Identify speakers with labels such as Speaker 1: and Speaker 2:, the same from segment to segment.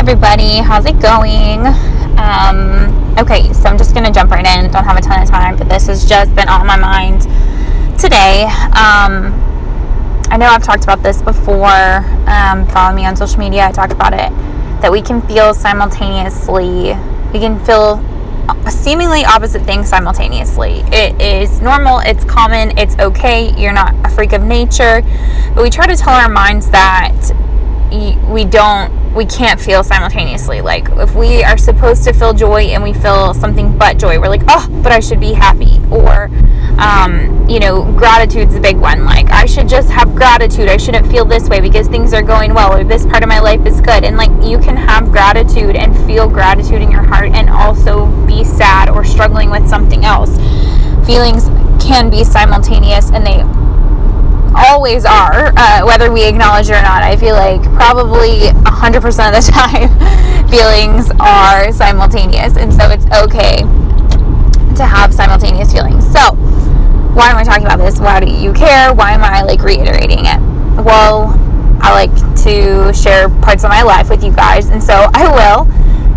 Speaker 1: everybody, how's it going? Um, okay, so I'm just gonna jump right in. Don't have a ton of time, but this has just been on my mind today. Um, I know I've talked about this before. Um, follow me on social media. I talked about it that we can feel simultaneously. We can feel seemingly opposite things simultaneously. It is normal, it's common, it's okay. You're not a freak of nature, but we try to tell our minds that we don't we can't feel simultaneously. Like if we are supposed to feel joy and we feel something but joy, we're like, oh, but I should be happy. Or, um, you know, gratitude's a big one. Like I should just have gratitude. I shouldn't feel this way because things are going well or this part of my life is good. And like you can have gratitude and feel gratitude in your heart and also be sad or struggling with something else. Feelings can be simultaneous and they always are, uh, whether we acknowledge it or not. I feel like probably 100% of the time, feelings are simultaneous. And so it's okay to have simultaneous feelings. So, why am I talking about this? Why do you care? Why am I like reiterating it? Well, I like to share parts of my life with you guys, and so I will.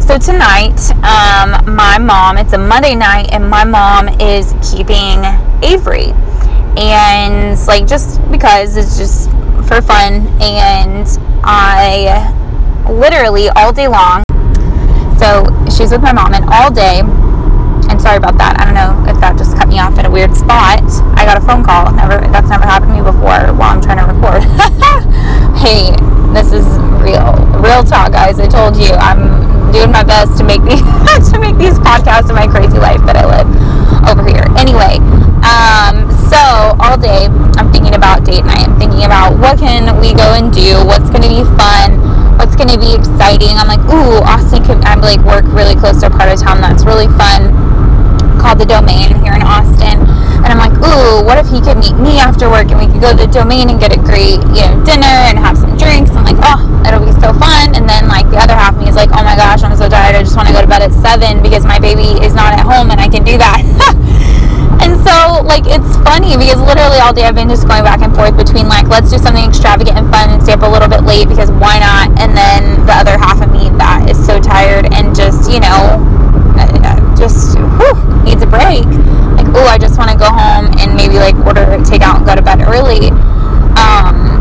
Speaker 1: So tonight, um, my mom, it's a Monday night, and my mom is keeping Avery and like just because it's just for fun. And I literally all day long so she's with my mom and all day. And sorry about that. I don't know if that just cut me off at a weird spot. I got a phone call. Never that's never happened to me before while I'm trying to record. Hey this is real real talk guys. I told you I'm doing my best to make these to make these podcasts in my crazy life that I live over here. Anyway um, so all day I'm thinking about date night. I'm thinking about what can we go and do? What's to be fun? What's to be exciting? I'm like, ooh, Austin could. I like work really close to a part of town that's really fun called the Domain here in Austin. And I'm like, ooh, what if he could meet me after work and we could go to the Domain and get a great, you know, dinner and have some drinks. I'm like, oh, all day I've been just going back and forth between, like, let's do something extravagant and fun and stay up a little bit late because why not? And then the other half of me that is so tired and just, you know, uh, just whew, needs a break. Like, oh, I just want to go home and maybe, like, order takeout and go to bed early. Um,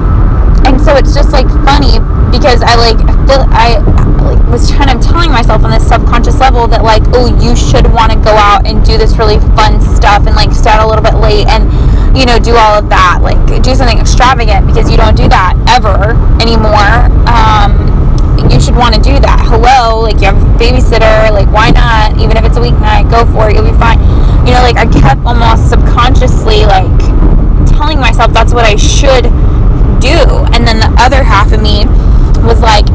Speaker 1: and so it's just, like, funny because I, like, feel, I, like was kind of telling myself on this subconscious level that like oh you should want to go out and do this really fun stuff and like start a little bit late and you know do all of that like do something extravagant because you don't do that ever anymore. Um, you should want to do that. Hello like you have a babysitter like why not? Even if it's a weeknight go for it you'll be fine. You know like i kept almost subconsciously like telling myself that's what i should do. And then the other half of me was like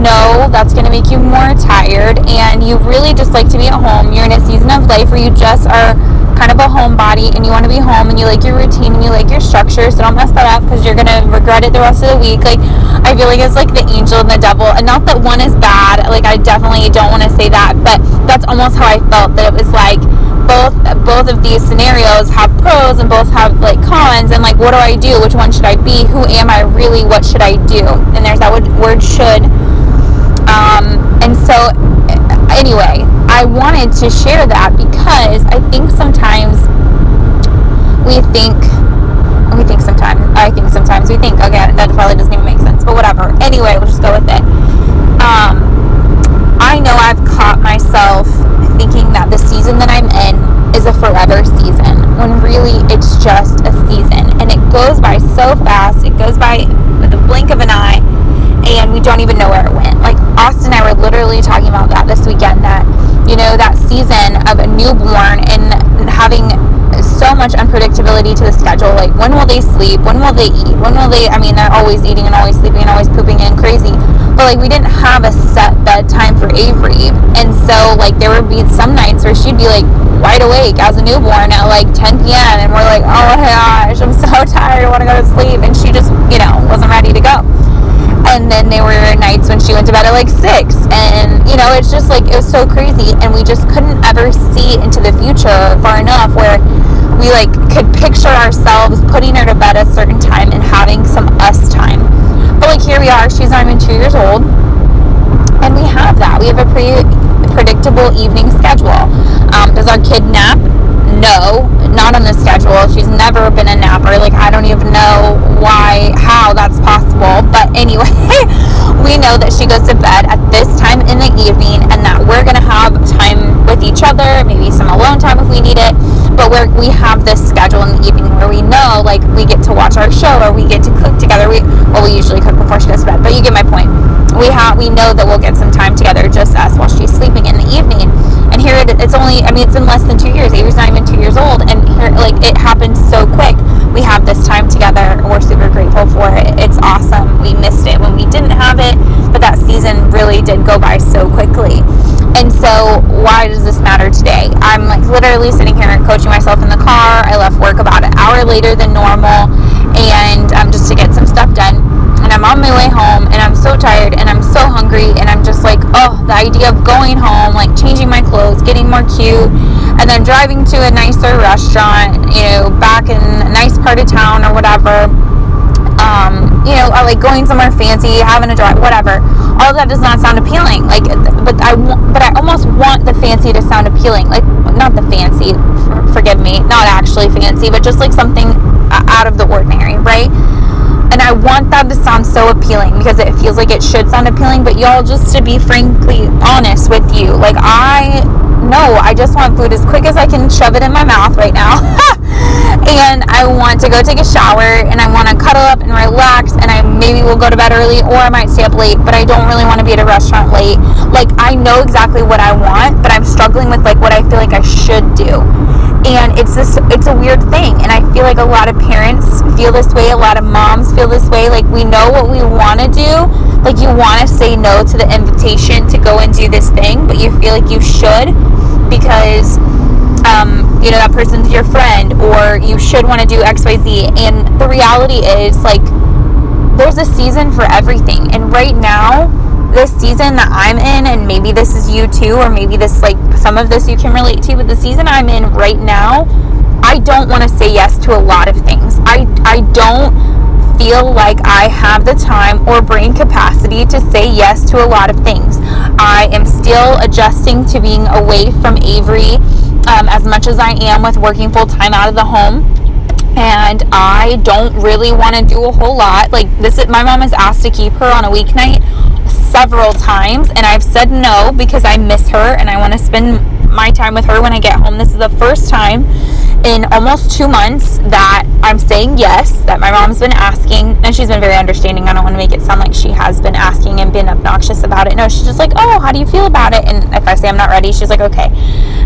Speaker 1: no, that's going to make you more tired, and you really just like to be at home. You're in a season of life where you just are kind of a homebody and you want to be home and you like your routine and you like your structure, so don't mess that up because you're to regret it the rest of the week. Like, I feel like it's like the angel and the devil, and not that one is bad. Like, I definitely don't want to say that, but that's almost how I felt that it was like, both both of these scenarios have pros and both have like cons and like what do I do which one should I be who am I really what should I do and there's that word should um, and so, anyway, I wanted to share that because I think sometimes we think, we think sometimes, I think sometimes we think, okay, that probably doesn't even make sense, but whatever. Anyway, we'll just go with it. Um, I know I've caught myself thinking that the season that I'm in is a forever season when really it's just a season and it goes by so fast. It goes by with a blink of an eye and we don't even know where it went. Like Austin and I were literally talking about that weekend that, you know, that season of a newborn and having so much unpredictability to the schedule. Like when will they sleep? When will they eat? When will they I mean they're always eating and always sleeping and always pooping and crazy. But like we didn't have a set bedtime for Avery. And so like there would be some nights where she'd be like wide awake as a newborn at like 10 p.m. and we're like, oh my gosh, I'm so tired, I want to go to sleep. And she just, you know, wasn't ready to go and then there were nights when she went to bed at like six. And you know it's just like it was so crazy. And we just couldn't ever see into the future far enough where we like could picture ourselves putting her to bed at a certain time and having some us time. But like here we are. She's not even two years old. And we have that. We have a pretty predictable evening schedule. Um, does our kid nap? No, not on the schedule. She's never been a napper. Like, I don't even know why, how that's possible. But anyway, we know that she goes to bed at this time in the evening and that we're going to have time with each other, maybe some alone time if we need it. But we're, we have this schedule in the evening where we know, like, we get to watch our show or we get to cook together. We, well, we usually cook before she goes to bed, but you get my point. We have, we know that we'll get some time together just us while she's sleeping in the evening. And here it, it's only, I mean, it's been less than two years. Avery's not even two years old. And here, like, it happened so quick. We have this time together. We're super grateful for it. It's awesome. We missed it when we didn't have it, but that season really did go by so quickly. And so, why does this matter today? I'm like literally sitting coaching myself in the car. I left work about an hour later than normal, and um, just to get some stuff done. And I'm on my way home, and I'm so tired, and I'm so hungry, and I'm just like, oh, the idea of going home, like changing my clothes, getting more cute, and then driving to a nicer restaurant, you know, back in a nice part of town or whatever um, you know, like going somewhere fancy, having a drive, whatever. All of that does not sound appealing. Like, but I, but I almost want the fancy to sound appealing. Like, not the fancy, forgive me, not actually fancy, but just like something out of the ordinary, right? And I want that to sound so appealing because it feels like it should sound appealing. But y'all, just to be frankly honest with you, like I know I just want food as quick as I can shove it in my mouth right now. and I want to go take a shower and I want to cuddle up and relax and I maybe will go to bed early or I might stay up late, but I don't really want to be at a restaurant late. Like I know exactly what I want, but I'm struggling with like what I feel like I should do. And it's this it's a weird thing and I feel like a lot of parents feel this way, a lot of moms feel this way. Like we know what we want to do. Like you want to say no to the invitation to go and do this thing, but you feel like you should because um, you know that person's your friend or you should want to do xyz and the reality is like there's a season for everything and right now this season that i'm in and maybe this is you too or maybe this like some of this you can relate to but the season i'm in right now i don't want to say yes to a lot of things i i don't feel like I have the time or brain capacity to say yes to a lot of things. I am still adjusting to being away from Avery um, as much as I am with working full time out of the home. And I don't really want to do a whole lot. Like this, is, my mom has asked to keep her on a weeknight several times, and I've said no because I miss her and I want to spend my time with her when I get home. This is the first time in almost two months that I'm saying yes, that my mom's been asking, and she's been very understanding. I don't want to make it sound like she has been asking and been obnoxious about it. No, she's just like, oh, how do you feel about it? And if I say I'm not ready, she's like, okay.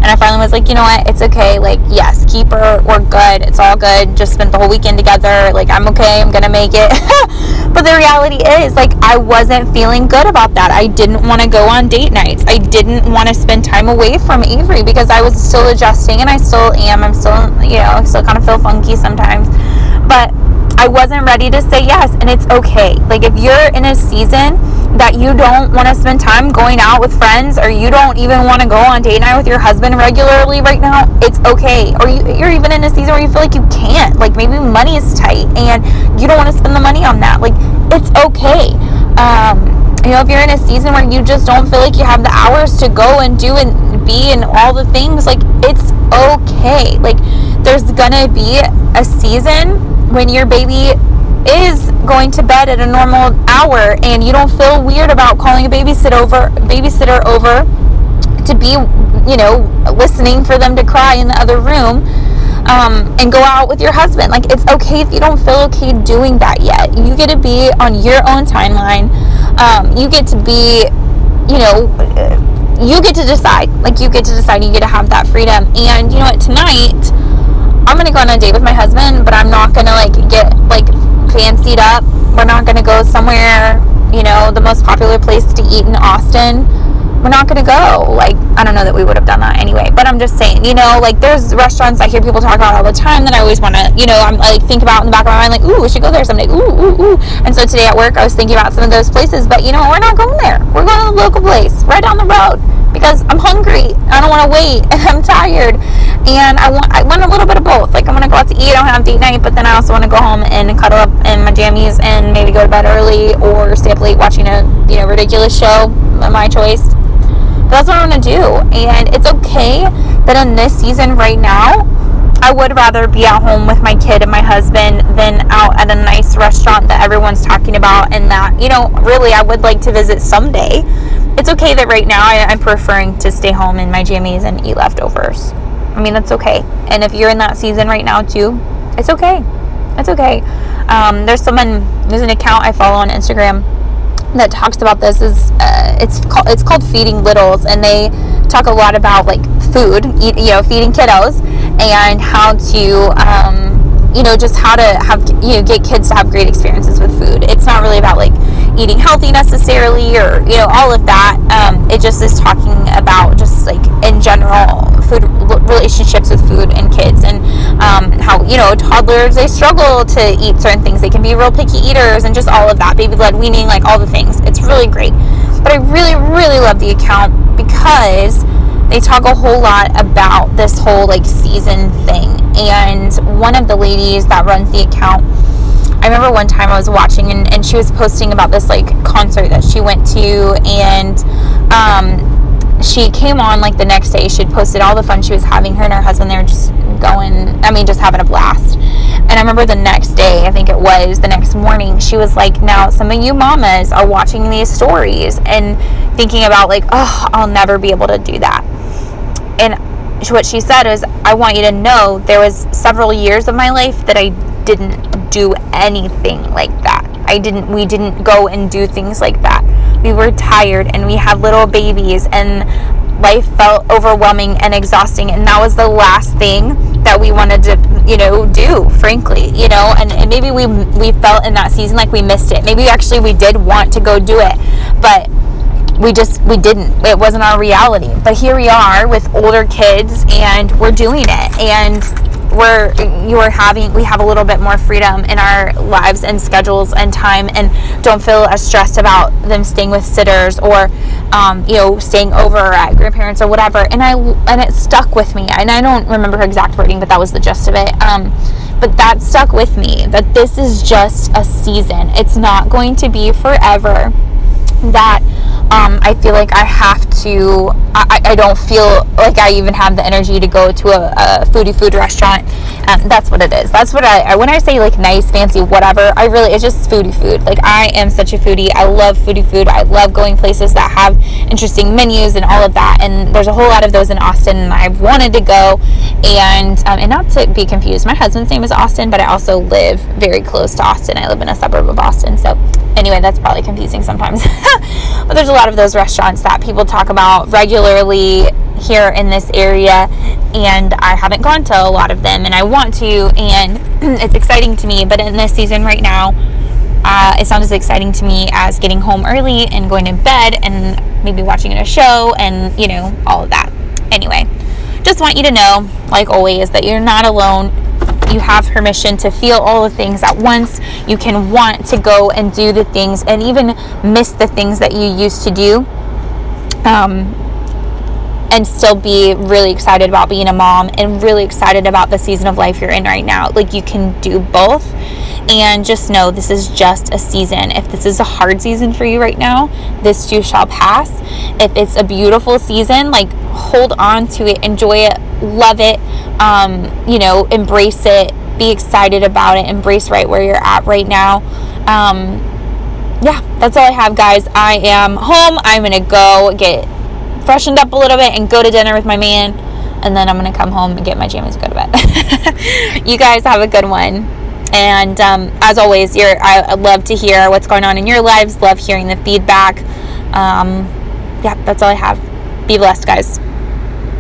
Speaker 1: And I finally was like, you know what? It's okay. Like, yes, keep her. We're good. It's all good. Just spent the whole weekend together. Like, I'm okay. I'm going to make it. but the reality is, like, I wasn't feeling good about that. I didn't want to go on date nights. I didn't want to spend time away from Avery because I was still adjusting and I still am. I'm still you know, I still kind of feel funky sometimes. But I wasn't ready to say yes, and it's okay. Like, if you're in a season that you don't want to spend time going out with friends, or you don't even want to go on date night with your husband regularly right now, it's okay. Or you, are even in a season where you feel like you can't. Like, maybe money is tight and you don't want to spend the money on that. Like, it's okay. Um, you know, if you're in a season where you just don't feel like you have the hours to go and do and be and all the things, like, it's okay. Like, there's gonna be a season when your baby is going to bed at a normal hour and you don't feel weird about calling a babysitter over babysitter over to be you know listening for them to cry in the other room um, and go out with your husband. Like it's okay if you don't feel okay doing that yet. You get to be on your own timeline. Um, you get to be you know you get to decide. Like you get to decide. You get to have that freedom. And you know what? Tonight I'm gonna go on a date with my husband, but I'm not gonna like like fancied up. We're not gonna go somewhere, you know, the most popular place to eat in Austin. We're not gonna go. Like, I don't know that we would have done that anyway, but I'm just saying, you know, like there's restaurants I hear people talk about all the time that I always wanna, you know, I'm like think about in the back of my mind, like, ooh, we should go there someday. Ooh, ooh, ooh. And so today at work I was thinking about some of those places, but you know, we're not going there. We're going to the local place right down the road because I'm hungry. I don't want to wait and I'm tired. And I want I want a little bit of both. Like I want to go out to eat, I don't have date night, but then I also want to go home and cuddle up in my jammies and maybe go to bed early or stay up late watching a you know ridiculous show, uh, my choice. That's what I'm gonna do. And it's okay that in this season right now, I would rather be at home with my kid and my husband than out at a nice restaurant that everyone's talking about and that, you know, really I would like to visit someday. It's okay that right now I, am preferring to stay home in my jammies and eat leftovers. I mean, that's okay. And if you're in that season right now too, it's okay. It's okay. Um, there's someone, there's an account I follow on Instagram that talks about this is uh, it's called it's called feeding littles and they talk a lot about like food eat, you know feeding kiddos and how to um, you know just how to have you know get kids to have great experiences with food it's not really about like eating healthy necessarily or you know all of that um, it just is talking about just like in general food relationships with food and kids and um, how you know toddlers they struggle to eat certain things. They can be real picky eaters and just all of that baby led weaning like all the things. It's really great. But i really really love the account because they talk a whole lot about this whole like season thing. And one of the ladies that runs the account I remember one time I was watching and, and she was posting about this like concert that she went to and um, she came on like the next day she'd posted all the fun she was having her and her husband they were just going i mean just having a blast and i remember the next day i think it was the next morning she was like now some of you mamas are watching these stories and thinking about like oh i'll never be able to do that and what she said is i want you to know there was several years of my life that i didn't do anything like that. I didn't we didn't go and do things like that. We were tired and we had little babies and life felt overwhelming and exhausting. And that was the last thing that we wanted to you know do frankly you know and, and maybe we we felt in that season like we missed it. Maybe actually we did want to go do it but we just we didn't. It wasn't our reality. But here we are with older kids and we're doing it. And we're you are having we have a little bit more freedom in our lives and schedules and time and don't feel as stressed about them staying with sitters or um, you know staying over at grandparents or whatever. And i and it stuck with me. And i don't remember her exact wording but that was the gist of it. Um, but that stuck with me that this is just a season. It's not going to be forever that um, I feel like I have to, I, I don't feel like I even have the energy to go to a, a foodie food restaurant. Um, that's what it is. That's what I, when I say like nice, fancy, whatever, I really, it's just foodie food. Like I am such a foodie. I love foodie food. I love going places that have interesting menus and all of that. And there's a whole lot of those in Austin and I've wanted to go. And, um, and not to be confused, my husband's name is Austin, but I also live very close to Austin. I live in a suburb of Austin. So anyway, that's probably confusing sometimes. but there's a lot of those restaurants that people talk about regularly here in this area, and I haven't gone to a lot of them, and I want to, and it's exciting to me. But in this season right now, uh, it's not as exciting to me as getting home early and going to bed and maybe watching a show and you know all of that. Anyway, just want you to know, like always, that you're not alone you have permission to feel all the things at once. You can want to go and do the things and even miss the things that you used to do. Um, and still be really excited about being a mom and really excited about the season of life you're in right now. Like you can do both. And just know this is just a season. If this is a hard season for you right now, this too shall pass. If it's a beautiful season, like hold on to it, enjoy it, love it, um, you know, embrace it, be excited about it, embrace right where you're at right now. Um, yeah, that's all I have, guys. I am home. I'm going to go get freshened up a little bit and go to dinner with my man. And then I'm going to come home and get my jammies and go to bed. you guys have a good one. And um, as always, you're, I love to hear what's going on in your lives. Love hearing the feedback. Um, yeah, that's all I have. Be blessed, guys.